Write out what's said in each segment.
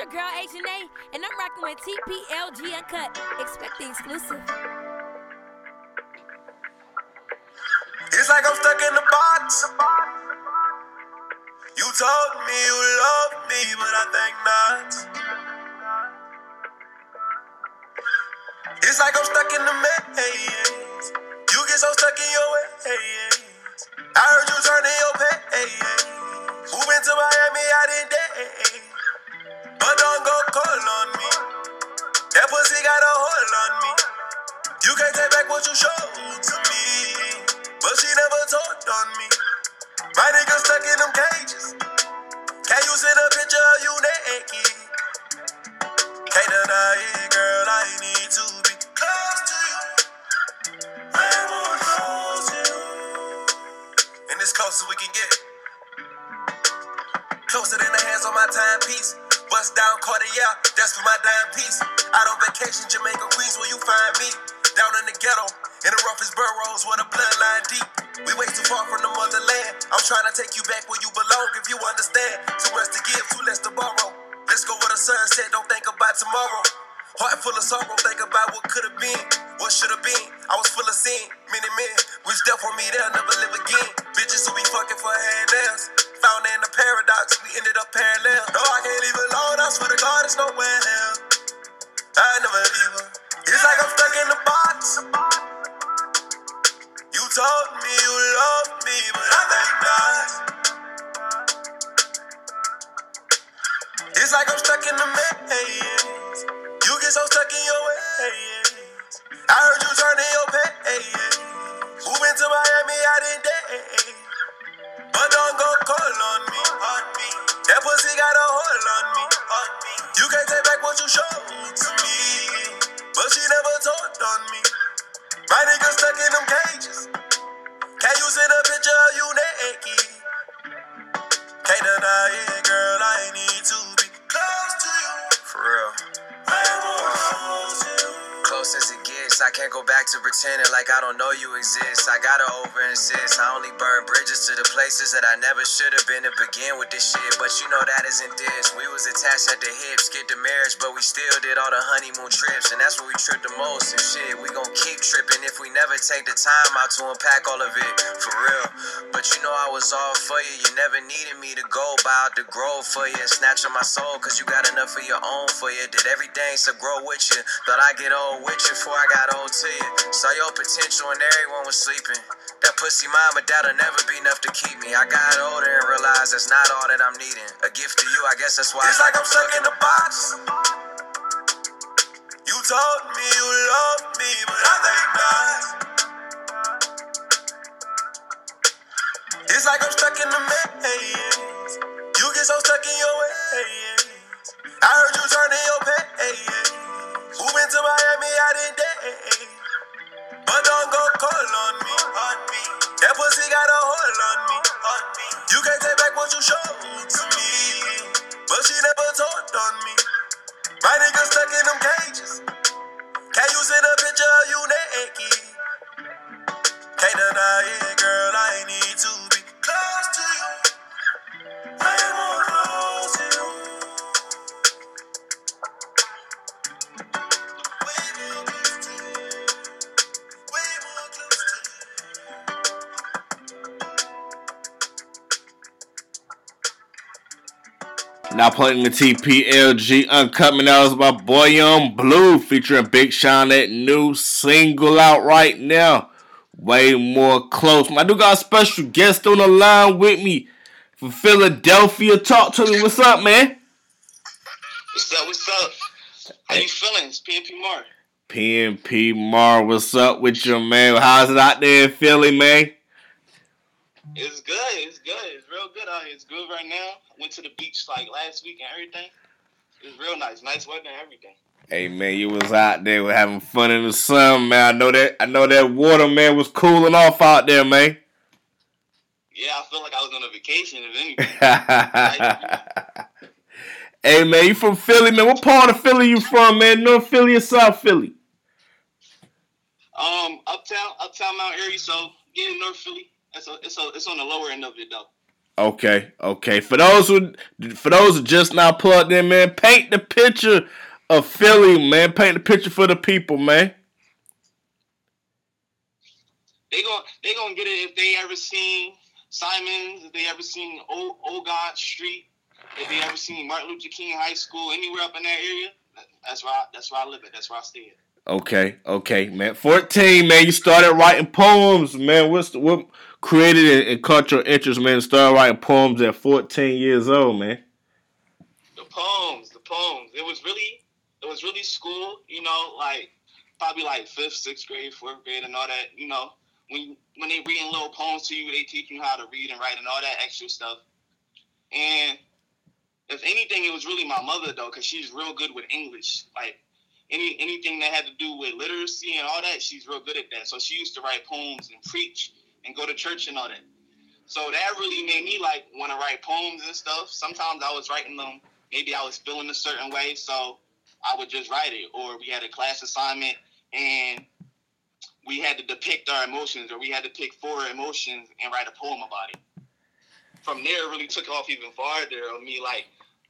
your girl H and A, and I'm rocking with TPLG Uncut. Expect the exclusive. It's like I'm stuck in the box. You told me you love me, but I think not. It's like I'm stuck in the maze. You get so stuck in your ways. I heard you turn in your page. Moving to Miami out in day. But don't go call on me. That pussy got a hold on me. You can't take back what you showed to me. But she never talked on me. My nigga stuck in them cages. Can you send a picture of you naked? Can't deny it, girl. I need to be close to you. Way more close to you. And as close as we can get. Closer than the hands on my timepiece. Bust down Cartier, that's for my dime piece. Out on vacation, Jamaica, Queens, where you find me. Down in the ghetto, in the roughest boroughs where the bloodline deep. We way too far from the motherland. I'm trying to take you back where you belong, if you understand. Too much to give, too less to borrow. Let's go where the sun set, don't think about tomorrow. Heart full of sorrow, think about what could have been, what should have been. I was full of sin, many men wish death on me, they'll never live again. Bitches who be fucking for hand nails. Found in the paradox, we ended up parallel. No, I can't leave alone, I swear to God, it's nowhere hell. I never leave her. It's like I'm stuck in the box. You told me you love me, but I think not. It's like I'm stuck in the maze. You get so stuck in your ways. I heard you turn in your page. Moving to Miami out in day. But don't go call on me. On me. That pussy got a hold on me. On me. You can't take back what you showed to me. But she never told on me. My nigga stuck in them cages. Can you send a picture of you naked? Can't deny it, I can't go back to pretending like I don't know you exist. I gotta over insist. I only burn bridges to the places that I never should have been to begin with this shit. But you know that isn't this. We was attached at the hips, get the marriage, but we still did all the honeymoon trips, and that's where we tripped the most. And shit, we gon' keep tripping if we never take the time out to unpack all of it for real. But you know I was all for you. You never needed me to go buy out the grove for you snatch on my soul, cause you got enough of your own for you. Did everything to grow with you. Thought I get old with you before I got old to you. Saw your potential and everyone was sleeping. That pussy mine, but that'll never be enough to keep me. I got older and realized that's not all that I'm needing. A gift to you, I guess that's why It's like I'm stuck in the box. You told me you love me, but I think not. It's like I'm stuck in the maze. You get so stuck in your ways. I heard you turn in your page. Moving to Miami out in day. But don't go call on me. On me. That pussy got a hold on me. On me. You can't take back what you showed to me. But she never told on me. My nigga stuck in them cages. Can you send a picture of you naked? Now playing the TPLG Uncut Man, that was my boy Young Blue featuring Big Sean. That new single out right now. Way more close. I do got a special guest on the line with me from Philadelphia. Talk to me. What's up, man? What's up? What's up? How you feeling? It's PNP Mar. PNP Mar, what's up with you, man? How's it out there in Philly, man? It's good. It's good. It's real good out here. It's good right now. Went to the beach like last week and everything. It was real nice. Nice weather and everything. Hey man, you was out there with having fun in the sun, man. I know that I know that water man was cooling off out there, man. Yeah, I feel like I was on a vacation if anything. hey man, you from Philly, man? What part of Philly you from, man? North Philly or South Philly? Um, uptown, uptown Mount Airy. So getting North Philly. It's a, it's a, it's on the lower end of it though. Okay, okay. For those who, for those who just now plugged in, man, paint the picture of Philly, man. Paint the picture for the people, man. They gonna they gonna get it if they ever seen Simons, if they ever seen Old God Street, if they ever seen Martin Luther King High School, anywhere up in that area. That's where I, that's where I live at. That's where I stay at. Okay, okay, man. Fourteen, man. You started writing poems, man. What's the, what created and, caught your interest, man? Started writing poems at fourteen years old, man. The poems, the poems. It was really, it was really school. You know, like probably like fifth, sixth grade, fourth grade, and all that. You know, when when they reading little poems to you, they teach you how to read and write and all that extra stuff. And if anything, it was really my mother though, because she's real good with English. Like any anything that had to do with literacy and all that, she's real good at that. So she used to write poems and preach and go to church and all that. So that really made me like want to write poems and stuff. Sometimes I was writing them, maybe I was feeling a certain way, so I would just write it. Or we had a class assignment and we had to depict our emotions, or we had to pick four emotions and write a poem about it. From there, it really took off even farther of me like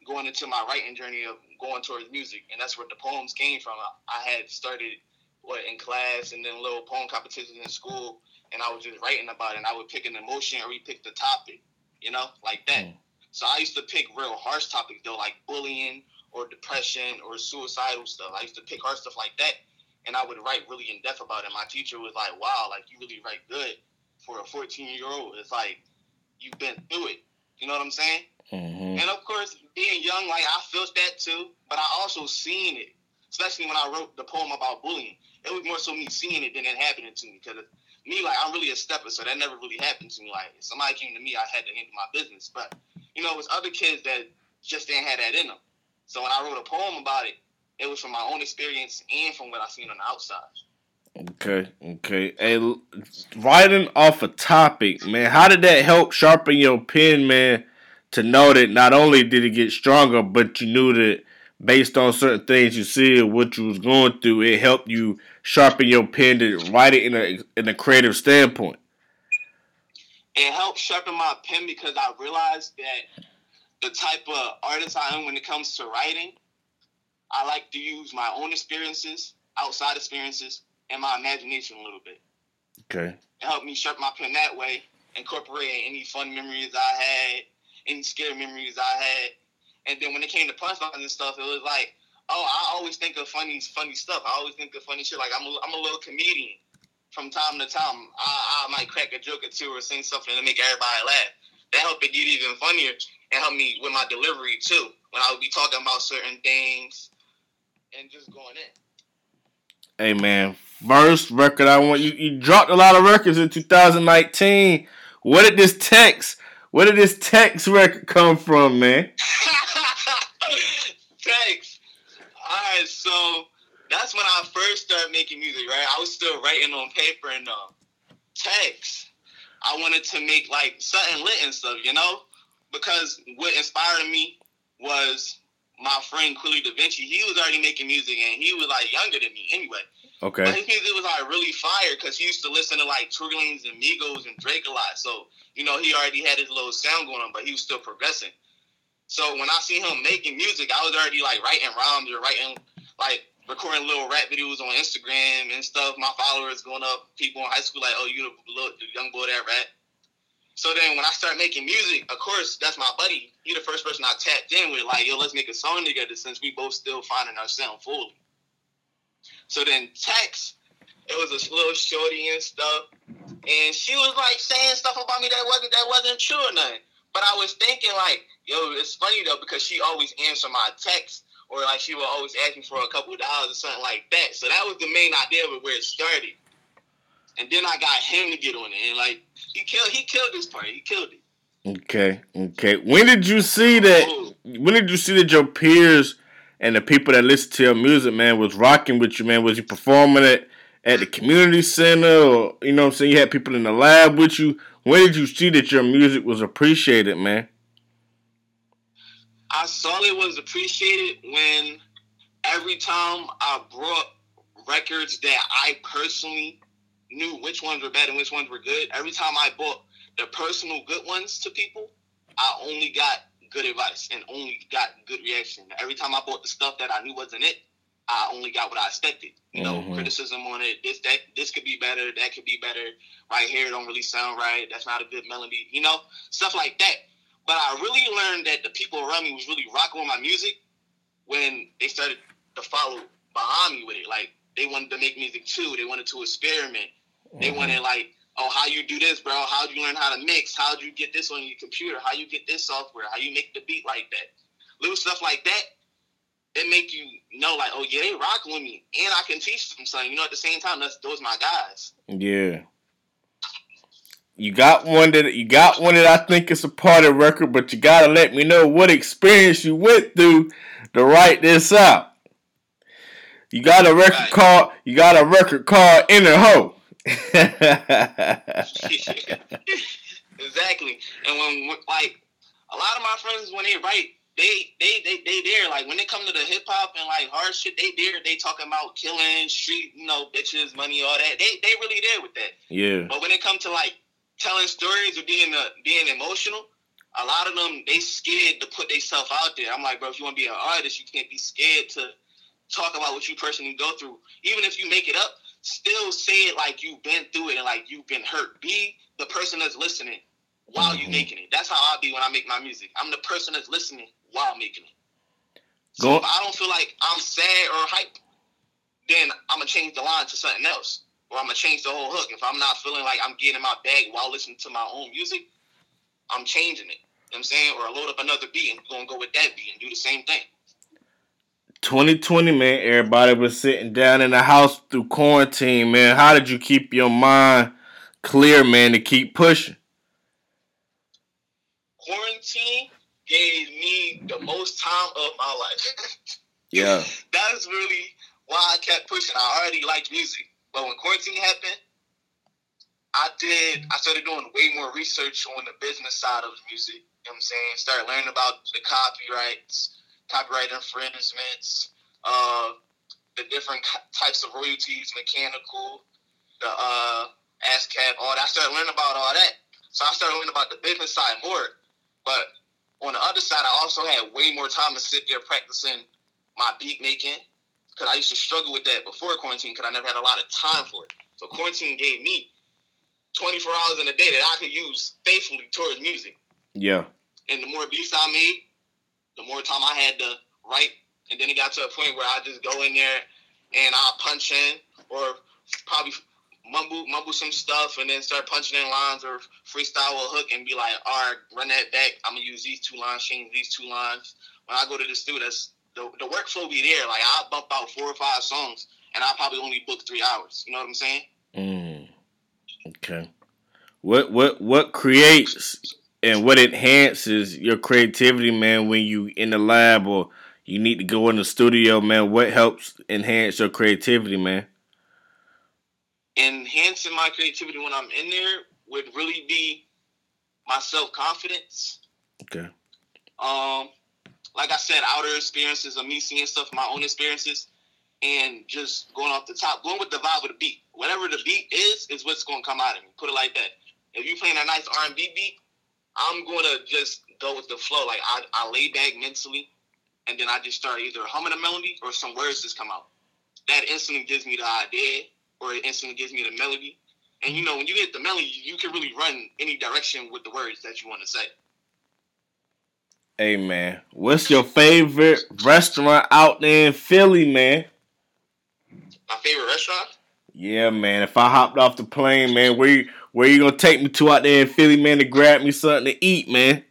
going into my writing journey of going towards music, and that's where the poems came from. I, I had started what in class and then little poem competitions in school, and I was just writing about it. And I would pick an emotion or we pick the topic, you know, like that. Mm. So I used to pick real harsh topics though, like bullying or depression or suicidal stuff. I used to pick hard stuff like that, and I would write really in depth about it. My teacher was like, "Wow, like you really write good for a 14 year old. It's like you've been through it. You know what I'm saying?" Mm-hmm. And of course, being young, like I felt that too, but I also seen it, especially when I wrote the poem about bullying. It was more so me seeing it than it happening to me. Because me, like, I'm really a stepper, so that never really happened to me. Like, if somebody came to me, I had to handle my business. But, you know, it was other kids that just didn't have that in them. So when I wrote a poem about it, it was from my own experience and from what I seen on the outside. Okay, okay. Hey, writing off a topic, man, how did that help sharpen your pen, man? To know that not only did it get stronger, but you knew that based on certain things you see what you was going through, it helped you sharpen your pen to write it in a in a creative standpoint. It helped sharpen my pen because I realized that the type of artist I am when it comes to writing, I like to use my own experiences, outside experiences, and my imagination a little bit. Okay. It helped me sharpen my pen that way, incorporating any fun memories I had, any scary memories I had. And then when it came to punchlines and stuff, it was like, oh, I always think of funny, funny stuff. I always think of funny shit. Like I'm, a, I'm a little comedian. From time to time, I, I might crack a joke or two or sing something to make everybody laugh. That helped it get even funnier and help me with my delivery too. When I would be talking about certain things and just going in. Hey man, first record I want you. You dropped a lot of records in 2019. What did this text where did this text record come from, man? text. All right, so that's when I first started making music, right? I was still writing on paper and uh, text. I wanted to make like something lit and stuff, you know? Because what inspired me was my friend Quilly Da Vinci. He was already making music and he was like younger than me anyway. Okay. But music was like really fire because he used to listen to like Lanez and Migos and Drake a lot. So you know he already had his little sound going on, but he was still progressing. So when I see him making music, I was already like writing rhymes or writing like recording little rap videos on Instagram and stuff. My followers going up, people in high school like, oh, you the, the young boy that rap. So then when I start making music, of course, that's my buddy. He the first person I tapped in with, like, yo, let's make a song together since we both still finding our sound fully. So then text, it was a little shorty and stuff, and she was like saying stuff about me that wasn't that wasn't true or nothing. But I was thinking like, yo, it's funny though because she always answer my text or like she would always ask me for a couple of dollars or something like that. So that was the main idea of where it started. And then I got him to get on it, and like he killed he killed this part. He killed it. Okay, okay. When did you see that? Oh. When did you see that your peers and the people that listened to your music, man, was rocking with you, man. Was you performing it at the community center or you know I'm saying you had people in the lab with you? When did you see that your music was appreciated, man? I saw it was appreciated when every time I brought records that I personally knew which ones were bad and which ones were good. Every time I brought the personal good ones to people, I only got good advice and only got good reaction. Every time I bought the stuff that I knew wasn't it, I only got what I expected. You know, Mhm. criticism on it. This that this could be better. That could be better. Right here don't really sound right. That's not a good melody. You know, stuff like that. But I really learned that the people around me was really rocking with my music when they started to follow behind me with it. Like they wanted to make music too. They wanted to experiment. They wanted like, oh, how you do this, bro? How'd you learn how to mix? How'd you get this on your computer? How you get this software? How you make the beat like that? Little stuff like that. It make you know, like, oh yeah, they rock with me, and I can teach them something. You know, at the same time, that's those my guys. Yeah. You got one that you got one that I think is a part party record, but you gotta let me know what experience you went through to write this out. You got a record Right. called you got a record called Inner Hoe. exactly. And when like a lot of my friends when they write, they they they they there. Like when they come to the hip hop and like hard shit, they there. They talking about killing, street, you know, bitches, money, all that. They they really there with that. yeah. But when it comes to like telling stories or being uh, being emotional, a lot of them they scared to put themselves out there. I'm like, bro, if you want to be an artist, you can't be scared to talk about what you personally go through. Even if you make it up, still say it like you've been through it and like you've been hurt. Be the person that's listening while you're mm-hmm. making it. That's how I be when I make my music. I'm the person that's listening while making it. So Go- if I don't feel like I'm sad or hype, then I'm gonna change the line to something else, or I'm gonna change the whole hook. If I'm not feeling like I'm getting in my bag while listening to my own music, I'm changing it. You know what I'm saying, or I load up another beat and gonna go with that beat and do the same thing. 2020, man, everybody was sitting down in the house through quarantine, man. How did you keep your mind clear, man, to keep pushing? Quarantine gave me the most time of my life. Yeah. That's really why I kept pushing. I already liked music, but when quarantine happened, I did. I started doing way more research on the business side of music. You know what I'm saying? Started learning about the copyrights, copyright infringements, uh, the different types of royalties, mechanical, the uh, ASCAP, all that. I started learning about all that. So I started learning about the business side more. But on the other side, I also had way more time to sit there practicing my beat making because I used to struggle with that before quarantine because I never had a lot of time for it. So quarantine gave me 24 hours in a day that I could use faithfully towards music. Yeah. And the more beats I made, the more time I had to write. And then it got to a point where I just go in there and I punch in or probably mumble mumble some stuff and then start punching in lines or freestyle a hook and be like, all right, run that back. I'm gonna use these two lines, change these two lines. When I go to the studio, that's the, the workflow be there. Like I'll bump out four or five songs and I'll probably only book three hours. You know what I'm saying? Mm. Okay. What what what creates and what enhances your creativity, man, when you in the lab or you need to go in the studio, man? What helps enhance your creativity, man? enhancing my creativity when I'm in there would really be my self confidence. Okay. Um, like I said, outer experiences of me seeing stuff, my own experiences, and just going off the top, going with the vibe of the beat. Whatever the beat is, is what's going to come out of me. Put it like that. If you're playing a nice R and B beat, I'm going to just go with the flow. Like I, I lay back mentally, and then I just start either humming a melody or some words just come out. That instantly gives me the idea, or it instantly gives me the melody. And you know, when you get the melody, you can really run any direction with the words that you want to say. Hey man, what's your favorite restaurant out there in Philly, man? My favorite restaurant. Yeah, man. If I hopped off the plane, man, where you, where you gonna take me to out there in Philly, man, to grab me something to eat, man?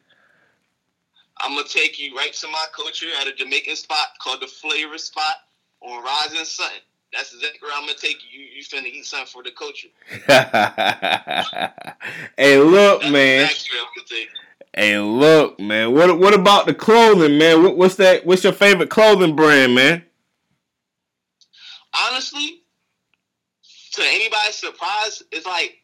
I'm gonna take you right to my culture at a Jamaican spot called the Flavor Spot on Rising Sun. That's exactly where I'm gonna take you. You, you finna eat something for the culture. hey, look, That's man. exactly where I'm gonna take. Hey, look, man. What what about the clothing, man? What, what's that? What's your favorite clothing brand, man? Honestly, to anybody's surprise, it's like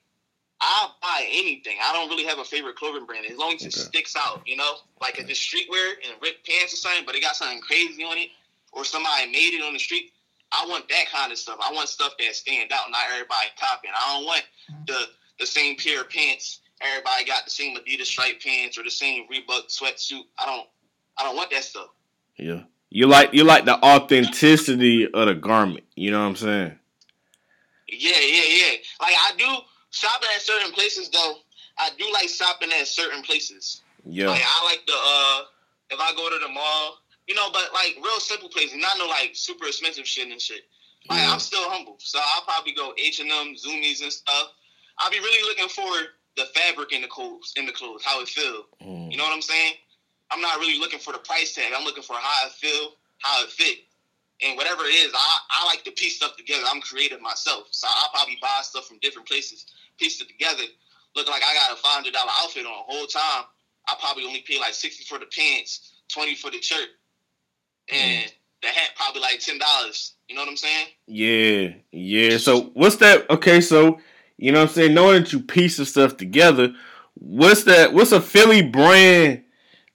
I'll buy anything. I don't really have a favorite clothing brand as long as it Okay. sticks out. You know, like if it's streetwear and ripped pants or something, but it got something crazy on it, or somebody made it on the street. I want that kind of stuff. I want stuff that stand out, not everybody copying. I don't want mm-hmm. the the same pair of pants everybody got the same Adidas striped pants or the same Reebok sweatsuit. I don't I don't want that stuff. Yeah. You like you like the authenticity of the garment. You know what I'm saying? Yeah, yeah, yeah. Like I do shopping at certain places though. I do like shopping at certain places. Yeah. Like I like the uh if I go to the mall, you know, but like real simple places, not no like super expensive shit and shit. Like. I'm still humble, so I'll probably go H and M, Zumiez and stuff. I'll be really looking for the fabric in the clothes, in the clothes, how it feel. Mm. You know what I'm saying? I'm not really looking for the price tag. I'm looking for how it feel, how it fit, and whatever it is. I I like to piece stuff together. I'm creative myself, so I'll probably buy stuff from different places, piece it together. Look like I got a five hundred dollar outfit on the whole time. I probably only pay like sixty for the pants, twenty for the shirt, mm-hmm. and the hat probably like ten dollars. You know what I'm saying? Yeah, yeah. So what's that? Okay, so you know what I'm saying. Knowing that you piece the stuff together, what's that? What's a Philly brand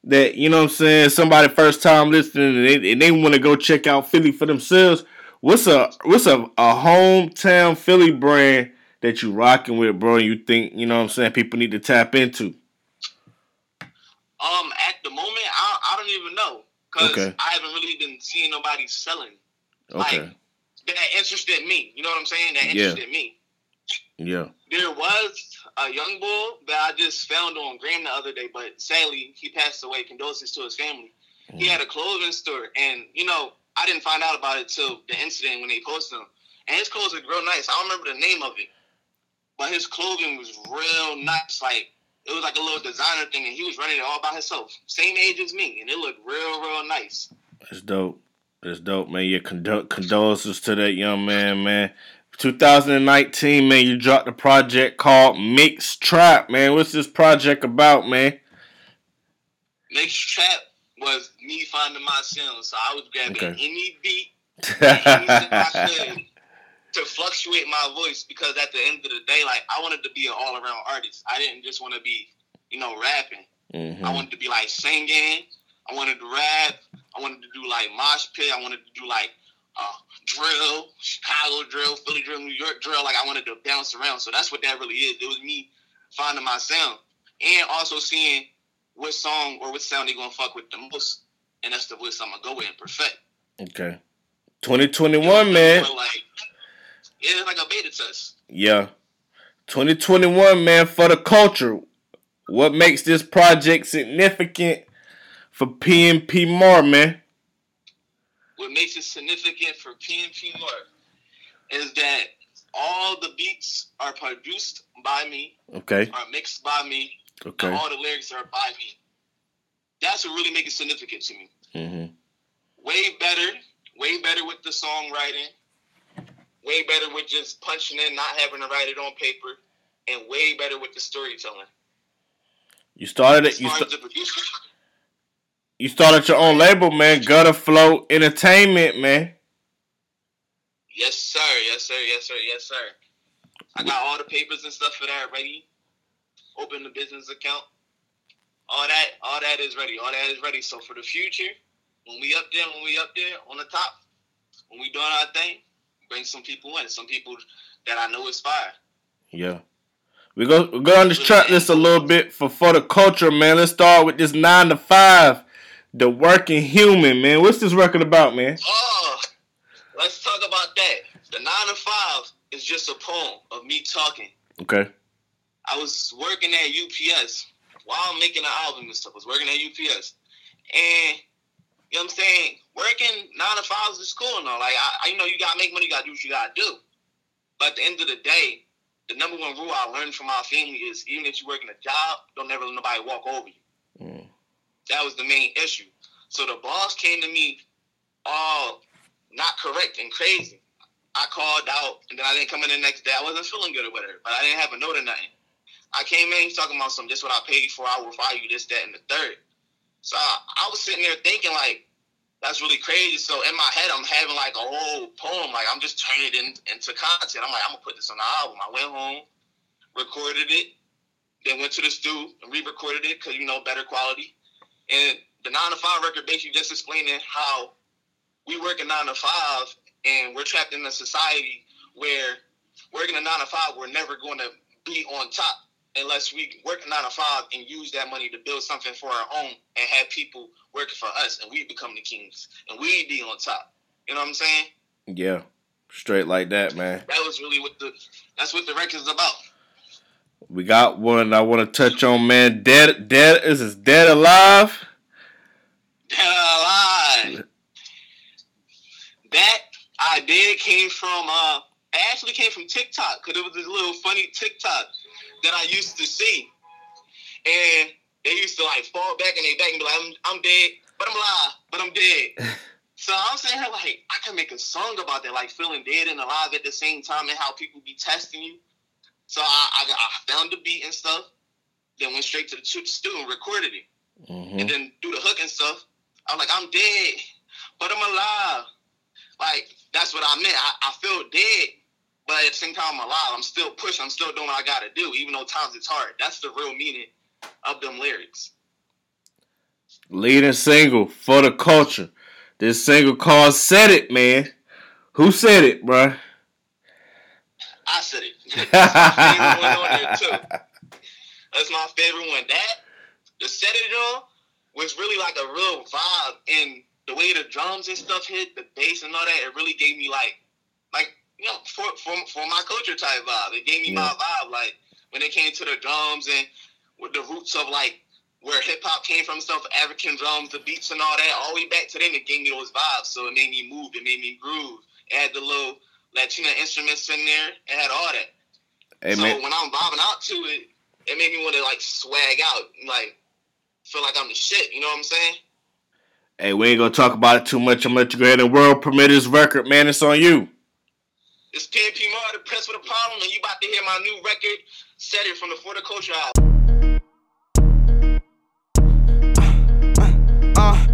that you know what I'm saying? Somebody first time listening and they, and they want to go check out Philly for themselves. What's a what's a, a hometown Philly brand that you rocking with, bro? You think you know what I'm saying? People need to tap into. Um, at the moment, I I don't even know because Okay. I haven't really been seeing nobody selling Okay. Like- that interested me. You know what I'm saying? That Yeah. interested me. Yeah. There was a young bull that I just found on Gram the other day, but sadly he passed away. Condolences to his family. He mm. had a clothing store, and you know I didn't find out about it till the incident when they posted him. And his clothes are real nice. I don't remember the name of it, but his clothing was real nice. Like it was like a little designer thing, and he was running it all by himself, same age as me, and it looked real, real nice. That's dope. That's dope, man. Yeah, condo- condolences to that young man, man. 2019, man, you dropped a project called Mix Trap, man. What's this project about, man? Next trap was me finding my sound, so I was grabbing Okay. any beat to fluctuate my voice because at the end of the day, like I wanted to be an all around artist. I didn't just want to be, you know, rapping. Mhm. I wanted to be like singing. I wanted to rap. I wanted to do like mosh pit. I wanted to do like uh, drill, Chicago drill, Philly drill, New York drill. Like I wanted to bounce around. So that's what that really is. It was me finding my sound and also seeing what song or what sound they gonna fuck with the most, and that's the voice I'm gonna go with and perfect. Okay. 2021, man. Like, yeah, it's like a beta test. Yeah. 2021, man, for the culture. What makes this project significant for PNP Mar, man? What makes it significant for PNP Mar is that all the beats are produced by me, Okay. are mixed by me, Okay. and all the lyrics are by me. That's what really makes it significant to me. Mm-hmm. Way better, way better with the songwriting, way better with just punching in, not having to write it on paper, and way better with the storytelling. You started it. You, far sta- as the producer, you started your own label, man. Gutter Flow Entertainment, man. yes sir, yes sir, yes sir, yes sir. I got all the papers and stuff for that ready. Open the business account. All that, all that is ready. All that is ready. So for the future, when we up there, when we up there on the top, when we doing our thing, bring some people in. Some people that I know is fire. Yeah. We go we go on this track list a little bit for for the culture, man. Let's start with this nine to five, the working human, man. What's this record about, man? Oh, let's talk about that. The nine to five is just a poem of me talking. Okay. I was working at UPS while making an album and stuff. I was working at UPS, and you know what I'm saying. Working nine to five is cool and all. Like I, I, you know, you gotta make money. You gotta do what you gotta do. But at the end of the day, the number one rule I learned from my family is even if you're working a job, don't never let nobody walk over you. That was the main issue. So the boss came to me all not correct and crazy. I called out and then I didn't come in the next day. I wasn't feeling good or whatever, but I didn't have a note or nothing. I came in, he's talking about some, this what I paid for, I will fire you, this, that, and the third. So I, I was sitting there thinking like, that's really crazy. So in my head, I'm having like a whole poem, like I'm just turning it in, into content. I'm like, I'm gonna put this on the album. I went home, recorded it, then went to the studio and re-recorded it because you know better quality. And the nine to five record basically just explaining how we work a nine to five and we're trapped in a society where working a nine to five, we're never going to be on top. unless we work a nine to five and use that money to build something for our own and have people working for us and we become the kings and we be on top. You know what I'm saying? Yeah. Straight like that, man. That was really what the that's what the record's about. We got one I want to touch on, man. Dead, dead. Is this dead alive? Dead alive. That idea came from uh, actually came from TikTok because it was this little funny TikTok that I used to see, and they used to like fall back and they back and be like, "I'm, I'm dead, but I'm alive, but I'm dead." so I'm saying, like, I can make a song about that, like feeling dead and alive at the same time, and how people be testing you. So I, I, I found the beat and stuff, then went straight to the studio and recorded it, mm-hmm. and then do the hook and stuff. I'm like, I'm dead, but I'm alive. Like that's what I meant. I, I feel dead, but at the same time, I'm alive. I'm still pushing. I'm still doing what I got to do, even though times it's hard. That's the real meaning of them lyrics. Leading single for the culture. This single called "Said It," man. Who said it, bro? I said it. That's my favorite one on there too. That's my favorite one. That the "Said It" all was really like a real vibe, and the way the drums and stuff hit, the bass and all that, it really gave me like, like you know, for for, for my culture type vibe. It gave me yeah. my vibe, like when it came to the drums and with the roots of like where hip hop came from, stuff, African drums, the beats and all that, all the way back to then, it gave me those vibes. So it made me move, it made me groove. It had the little Latina instruments in there, it had all that. Hey, so man. when I'm bobbing out to it, it made me want to like swag out, like feel like I'm the shit. You know what I'm saying? Hey, we ain't gonna talk about it too much. I'm gonna let you go ahead and world premiere this record, man. It's on you. It's PNP Mar, the press with a problem, and you about to hear my new record, Said It from the For the Culture album. Uh, uh,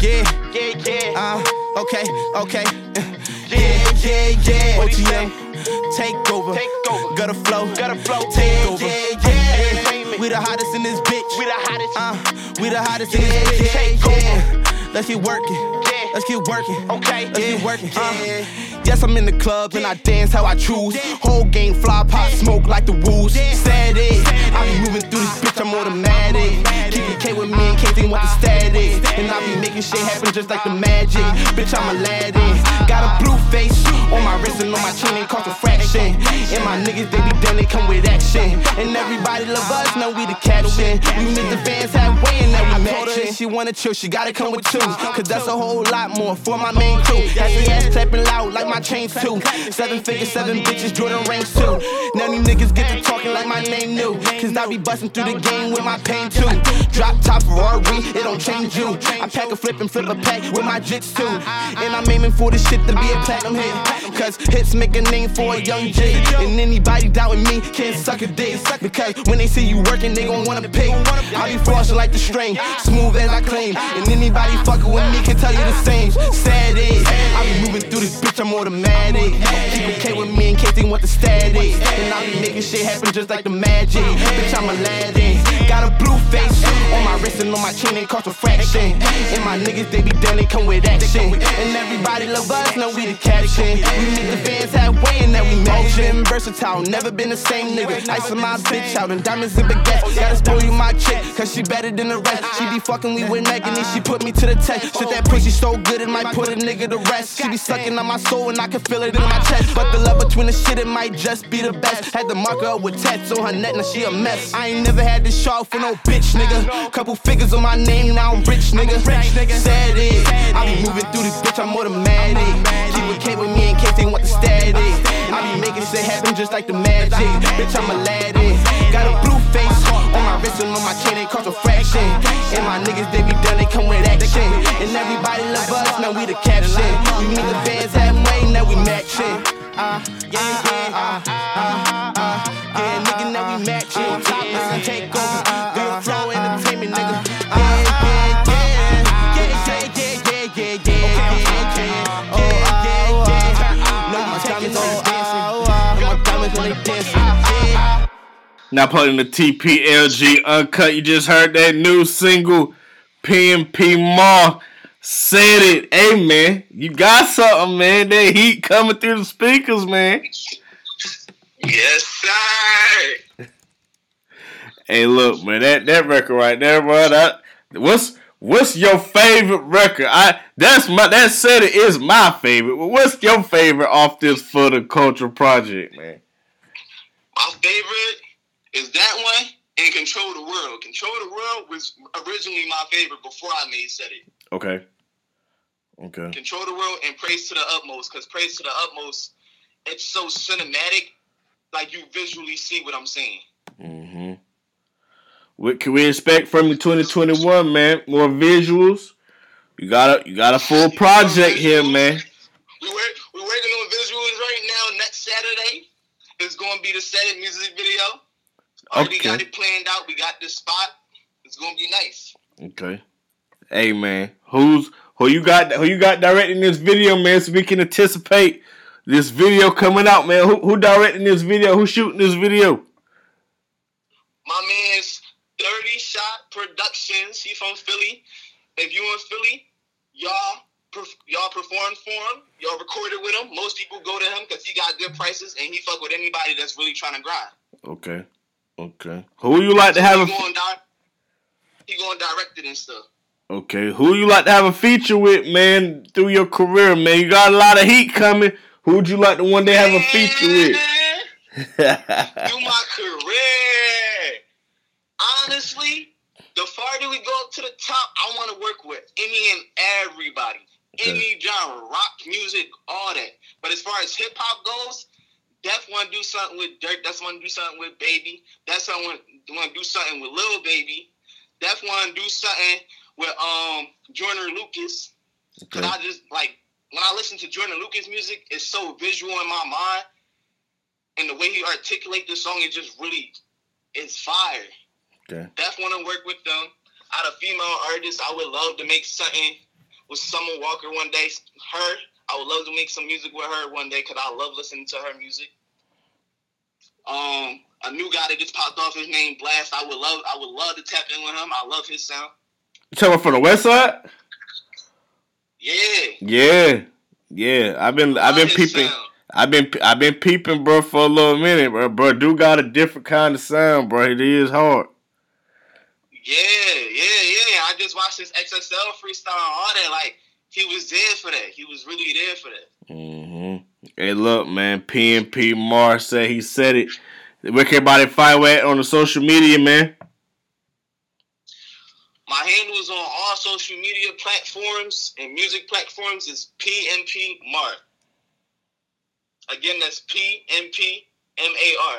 yeah, yeah, yeah. Uh, okay, okay. Yeah, yeah, yeah. OTM, take over. Take over. Gotta flow, gotta flow. Take over. Yeah, yeah. We the hottest in this bitch. We the hottest. Uh, we the hottest in this bitch. Take over. Let's get working. Let's get working. Okay. Let's get working. Uh. Yes, I'm in the club and I dance how I choose. Whole game fly pop smoke like the rules. Said it. I be moving through this bitch, I'm automatic. Keep it K with me in case they want the static. And I be making shit happen just like the magic. Bitch, I'm Aladdin. Got a blue face on my wrist and on my chin, ain't cost a fraction. And my niggas, they be done, they come with action. And everybody love us, know we the caption. We make the fans halfway and now we matching. She wanna chill, she gotta come with two. Cause that's a whole lot more for my main crew. Has the ass clapping loud like my chains too. Seven figures, seven bitches, Jordan rings too. Now these niggas get to talking like my name new. Cause I be busting through the game with my pain too. Drop top Ferrari, it don't change you. I pack a flip and flip a pack with my jits too. And I'm aiming for this shit to be a platinum hit. Cause hits make a name for a young J. And anybody doubting me can't suck a dick. Because when they see you working, they gon' wanna pay. I be flossing like the string, smooth as I claim. And anybody fucking with me can tell you the same. Sad is, I be moving through this bitch, I'm automatic. Keep it K with me in case they want the static. And I be making shit happen just like the magic. Bitch, I'm Aladdin. Got a blue face on my wrist and on my chin, ain't cost a fraction. And my niggas, they be done, they come with action. And everybody love us, know we the caption. We meet the fans halfway and then we motion. Versatile, never been the same nigga. Ice my bitch out and diamonds and baguettes. Gotta spoil you my chick, cause she better than the rest. She be fucking me with neck and then she put me to the test. Shit, that pussy so good it might put a nigga to rest. She be sucking on my soul and I can feel it in my chest. But the love between the shit, it might just be the best. Had to mark her up with tats on her neck, now she a mess. I ain't never had this shot for no bitch, nigga. Couple figures on my name, now I'm rich, nigga. Said it. I be moving through this bitch, I'm automatic. Keep a K with me in case they want the static. I be making shit happen just like the magic. Bitch, I'm Aladdin. Got a blue face on my wrist and on my chin, it cost a fraction. And my niggas, they be done, they come with action. And everybody love us, now we the caption. We meet the fans halfway, now we matching. Uh, yeah, yeah, uh, uh, uh, yeah, nigga, now we matching. Top and take over. Now putting the TPLG uncut. You just heard that new single, PNP Mar. Said it. Hey man, you got something, man. That heat coming through the speakers, man. Yes, sir. Hey, look, man, that that record right there, bro. That what's what's your favorite record? I that's my that said it is my favorite. What's your favorite off this for the culture project, man? My favorite is that one and Control the World. Control the World was originally my favorite before I made Said It. Okay. Okay. Control the World and Praise to the Utmost, because Praise to the Utmost, it's so cinematic, like you visually see what I'm saying. Mm-hmm. What can we expect from you 2021, man? More visuals. You got a you got a full project here, man. We work we're working on visuals right now. Next Saturday is going to be the Said It music video. Already Okay. got it planned out. We got this spot. It's going to be nice. Okay. Hey man, who's who you got who you got directing this video, man, so we can anticipate this video coming out, man. Who who directing this video? Who shooting this video? My man's 30 Shot Productions. He from Philly. If you in Philly, y'all y'all performed for him. Y'all recorded with him. Most people go to him because he got good prices and he fuck with anybody that's really trying to grind. Okay. Okay. Who you like to have he a going di- he going direct it and stuff. Okay. Who you like to have a feature with, man, through your career, man? You got a lot of heat coming. Who would you like to one day have a feature with? Through my career. Honestly, the farther we go up to the top, I want to work with any and everybody. Okay. Any genre, rock music, all that. But as far as hip hop goes, Def want to do something with Durk. That's want to do something with Baby. That's want want to do something with Little Baby. Def want to do something with um Jordan Lucas. Cause Okay. I just like when I listen to Jordan Lucas music, it's so visual in my mind, and the way he articulate the song, is just really is fire. Okay. Def want to work with them. Out of female artists, I would love to make something with Summer Walker one day. Her, I would love to make some music with her one day because I love listening to her music. Um, a new guy that just popped off his name Blxst. I would love, I would love to tap in with him. I love his sound. You talking from the west side? Yeah, Yeah. Yeah. I've been I've been peeping. sound. I've been I've been peeping, bro, for a little minute, bro. Bro, do got a different kind of sound, bro. It is hard. Yeah, yeah, yeah. Just watched his XXL freestyle and all that. Like he was there for that. He was really there for that. Mm-hmm. Hey, look, man. PNP Mar said he said it. Where can everybody find at on the social media, man? My handles on all social media platforms and music platforms is PNP Mar. Again, that's PNP M A R.